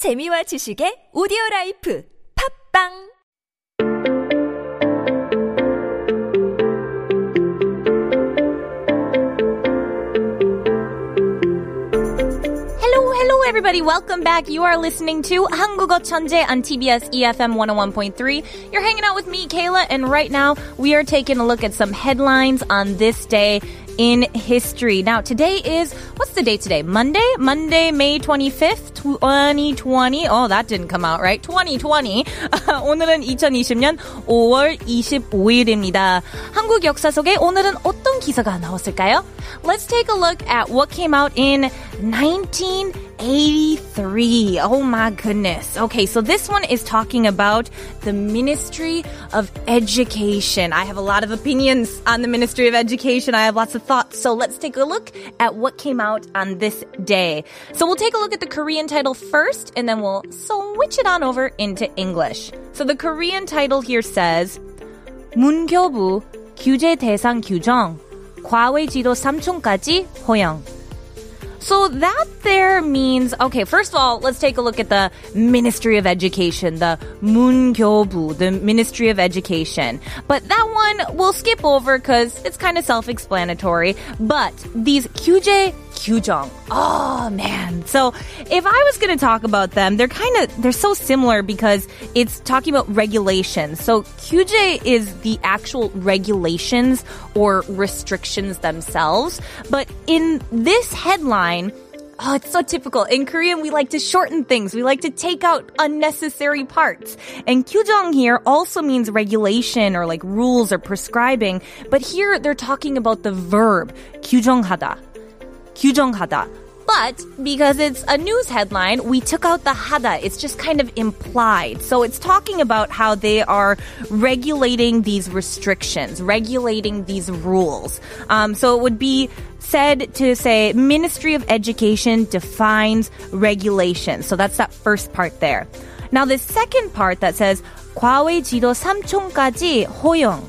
재미와 지식의 오디오 라이프 팝빵 Hello, hello, everybody. Welcome back. You are listening to 한국어 천재 on TBS EFM 101.3. You're hanging out with me, Kayla, and right now we are taking a look at some headlines on this day in history. Now, today is, what's the date today? Monday? Monday, May 25th, 2020. Oh, that didn't come out right. 2020. 오늘은 2020년 5월 25일입니다. 한국 역사 속에 오늘은 어떤 기사가 나왔을까요? Let's take a look at what came out in 1983. Oh my goodness. Okay, so this one is talking about the Ministry of Education. I have a lot of opinions on the Ministry of Education. I have lots of thoughts. So let's take a look at what came out on this day. So we'll take a look at the Korean title first and then we'll switch it on over into English. So the Korean title here says 문교부 규제 대상 규정 과외 지도 3촌까지 허용. So that there means okay. First of all, let's take a look at the Ministry of Education, the Mungyobu, the Ministry of Education. But that one we'll skip over because it's kind of self-explanatory. But these kyuje kyujong, oh man. So if I was going to talk about them, they're kind of they're so similar because it's talking about regulations. So kyuje is the actual regulations or restrictions themselves. But in this headline, Oh, it's so typical. In Korean, we like to shorten things. We like to take out unnecessary parts. And kyujong here also means regulation or like rules or prescribing. But here they're talking about the verb 규정하다. 규정하다. But because it's a news headline, we took out the hada. It's just kind of implied. So it's talking about how they are regulating these restrictions, regulating these rules. Um, so it would be said to say Ministry of Education defines regulations. So that's that first part there. Now the second part that says 과외 지도 3촌까지 허용.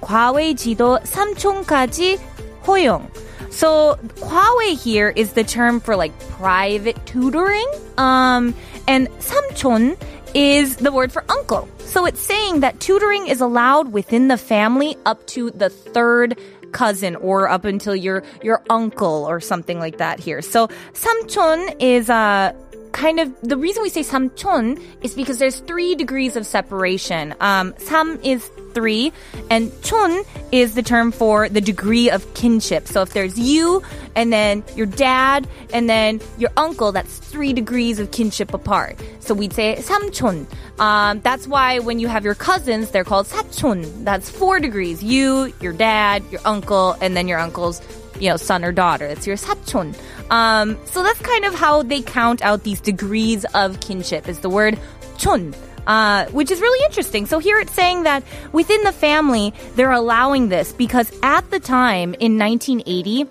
과외 지도 3촌까지 허용. So 과외 here is the term for like private tutoring. Um, and 삼촌 is the word for uncle. So it's saying that tutoring is allowed within the family up to the third cousin or up until your your uncle or something like that here. So 삼촌 is a uh, kind of the reason we say 삼촌 is because there's three degrees of separation. Um, 삼 is three, and chun is the term for the degree of kinship. So if there's you, and then your dad, and then your uncle, that's three degrees of kinship apart. So we'd say samchon. Um, that's why when you have your cousins, they're called sachon. That's four degrees. You, your dad, your uncle, and then your uncle's you know, son or daughter. It's your sachon. Um, so that's kind of how they count out these degrees of kinship is the word chon. Uh, which is really interesting. So here it's saying that within the family, they're allowing this because at the time in 1980,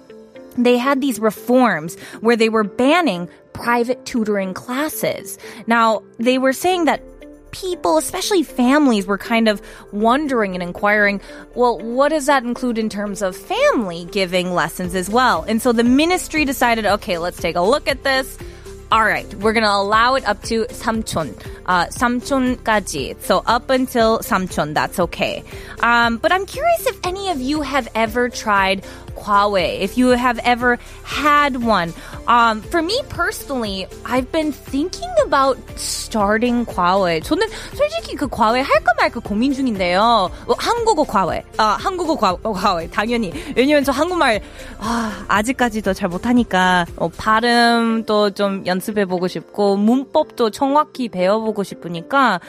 they had these reforms where they were banning private tutoring classes. Now, they were saying that people, especially families, were kind of wondering and inquiring, well, what does that include in terms of family giving lessons as well? And so the ministry decided, okay, let's take a look at this. All right, we're gonna allow it up to 삼촌, uh, 삼촌까지. So up until 삼촌, that's okay. Um, but I'm curious if any of you have ever tried 과외, if you have ever had one. Um, for me personally, I've been thinking about starting 과외. 저는 솔직히 그 과외 할까 말까 고민 중인데요. 한국어 과외, 아 한국어 과외 당연히. 왜냐면 저 한국말 아, 아직까지도 잘 못하니까 어, 발음도 좀 연. 습해보고 싶고, 문법도 정확히 배워보고 싶으니까,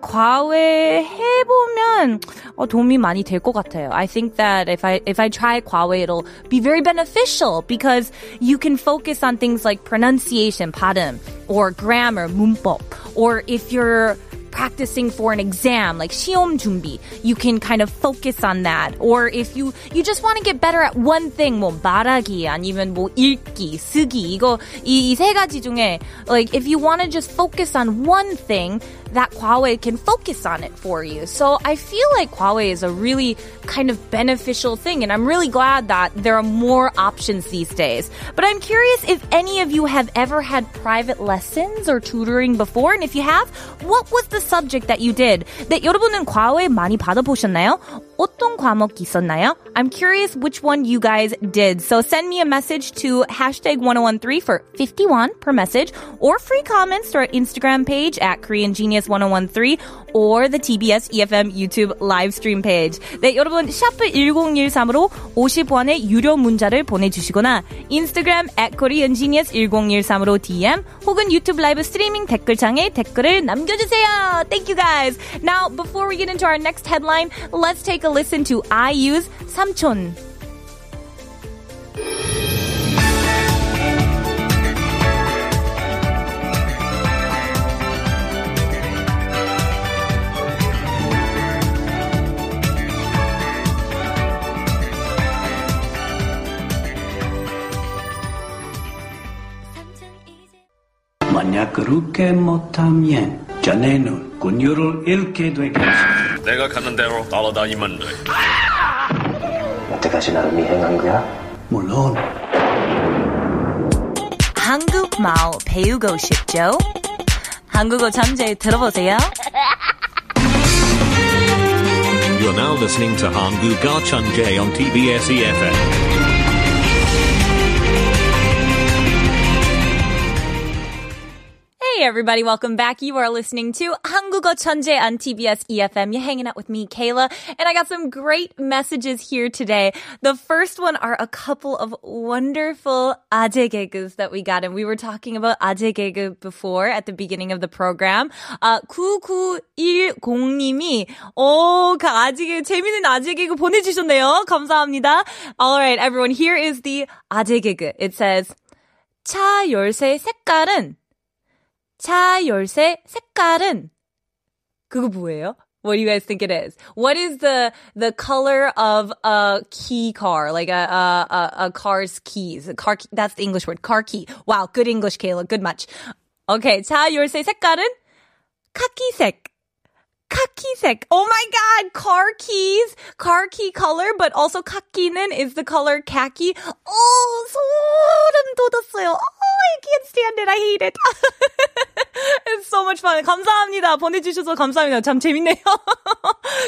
과외 해보면, 어, 도움이 많이 될 것 같아요. I think that if I, if I try 과외, it'll be very beneficial because you can focus on things like pronunciation, 발음, or grammar, 문법, or if you're practicing for an exam, like 시험 준비, you can kind of focus on that. Or if you you just want to get better at one thing, 뭐 말하기 아니면 뭐 읽기, 쓰기 이거 이 세 가지 중에 like if you want to just focus on one thing, that 과외 can focus on it for you. So I feel like 과외 is a really kind of beneficial thing, and I'm really glad that there are more options these days. But I'm curious if any of you have ever had private lessons or tutoring before, and if you have, what was the subject that you did? 네, 여러분은 과외 많이 받아보셨나요? 어떤 과목 있었나요? I'm curious which one you guys did. So send me a message to hashtag 1013 for 51 per message or free comments to our Instagram page at Korean Genius 1013 or the TBS EFM YouTube live stream page. 네, 여러분 샤프 1013으로 50원의 유료 문자를 보내주시거나 인스타그램 at Korean Genius 1013으로 DM 혹은 유튜브 라이브 스트리밍 댓글창에 댓글을 남겨주세요. Thank you guys. Now, before we get into our next headline, let's take a listen to IU's 삼촌. 만약 그렇게 못하면 자네는 군유를 잃게 되겠어. 내가 가는 대로 따라다니면 돼. 여태까지 나를 미행한 거야? 물론 한국말 배우고 싶죠? 한국어 잠재 들어보세요. You're now listening to Chunjae on TBS EFM. Hey everybody, welcome back. You are listening to 한국어 천재 on TBS EFM. You're hanging out with me, Kayla, and I got some great messages here today. The first one are a couple of wonderful 아재 개그s that we got, and we were talking about 아재 개그 before at the beginning of the program. Uh, 9910님이 오, 그 아재 개그, 재밌는 아재 개그 보내주셨네요. 감사합니다. Alright, everyone, here is the 아재 개그. It says, 차 열쇠 색깔은 차 열쇠 색깔은 그거 뭐예요? What do you guys think it is? What is the the color of a key car, like a a a, a car's keys? A car key, that's the English word, car key. Wow, good English, Kayla. Good much. Okay, 차 열쇠 색깔은 카키색. 카키색. Oh my god, car keys, car key color, but also 카키는 is the color khaki. Oh, 소름 돋았어요. Oh, I can't stand it. I hate it. It's so much fun. 감사합니다. 보내주셔서 감사합니다. 참 재밌네요.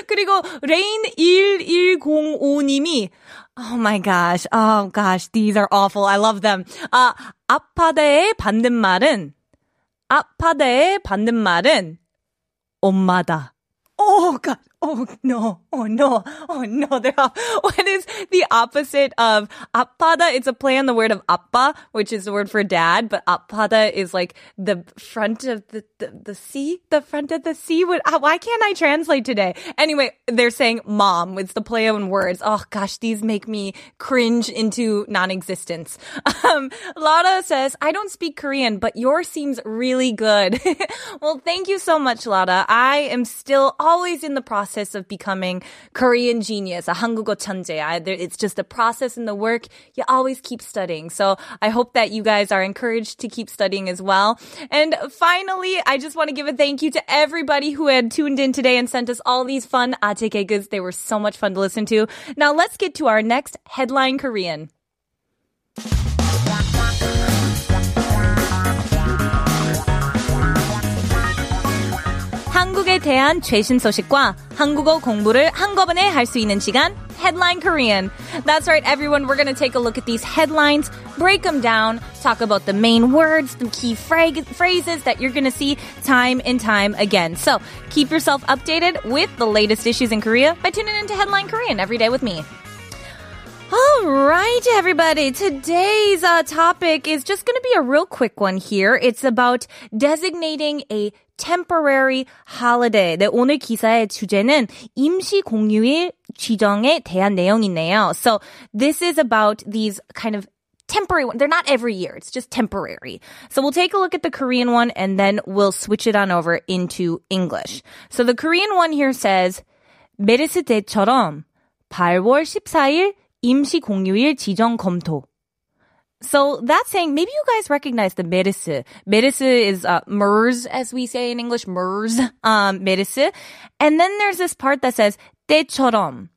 그리고 레인 1105님이 Oh my gosh. Oh gosh. These are awful. I love them. 아, 아파다의 반대말은 아파다의 반대말은 엄마다. Oh god. Oh no. Oh no. Oh no. They're off. What is the opposite of apada? It's a play on the word of appa, which is the word for dad, but apada is like the front of the, the, the sea, the front of the sea. What, why can't I translate today? Anyway, they're saying mom. It's the play on words. Oh gosh, these make me cringe into non-existence. Um, Lara says, I don't speak Korean, but yours seems really good. well, thank you so much, Lara. I am still always in the process of becoming Korean genius, a 한국어 천재. I, there, it's just a process in the work. You always keep studying. So I hope that you guys are encouraged to keep studying as well. And finally, I just want to give a thank you to everybody who had tuned in today and sent us all these fun 아재 개그s. They were so much fun to listen to. Now let's get to our next headline Korean. 한국에 대한 최신 소식과 한국어 공부를 한꺼번에 할 수 있는 시간 Headline Korean. That's right, everyone. We're going to take a look at these headlines, break them down, talk about the main words, the key fra- phrases that you're going to see time and time again. So keep yourself updated with the latest issues in Korea by tuning into Headline Korean every day with me. All right, everybody. Today's uh, topic is just going to be a real quick one here. It's about designating a temporary holiday. 네, 오늘 기사의 주제는 임시 공휴일 지정에 대한 내용이네요. So this is about these kind of temporary one. They're not every year. It's just temporary. So we'll take a look at the Korean one and then we'll switch it on over into English. So the Korean one here says 메르스 때처럼 8월 14일 임시 공휴일 지정 검토. So that's saying maybe you guys recognize the 메르스. 메르스 is uh, MERS, as we say in English, MERS, um, 메르스. And then there's this part that says 때처럼.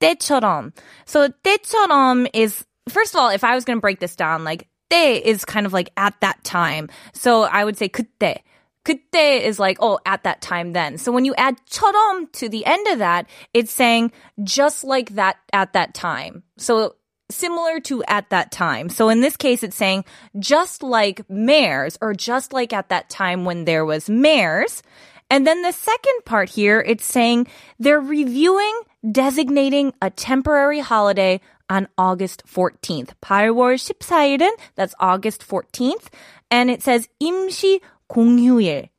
때처럼. So 때처럼 is, first of all, if I was going to break this down, like 때 is kind of like at that time. So I would say 그때. 그때 is like, oh, at that time then. So when you add 처럼 to the end of that, it's saying just like that at that time. So similar to at that time. So in this case, it's saying just like MERS or just like at that time when there was MERS. And then the second part here, it's saying they're reviewing designating a temporary holiday on August 14th. 8월 14일은, that's August 14th. And it says 임시 공휴일.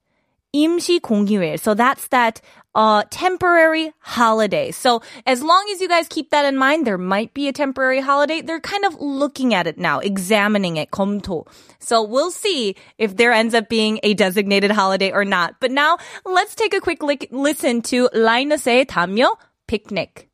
임시 공휴일. So that's that uh, temporary holiday. So as long as you guys keep that in mind, there might be a temporary holiday. They're kind of looking at it now, examining it, 검토. So we'll see if there ends up being a designated holiday or not. But now let's take a quick li- listen to Linus의 담요 picnic.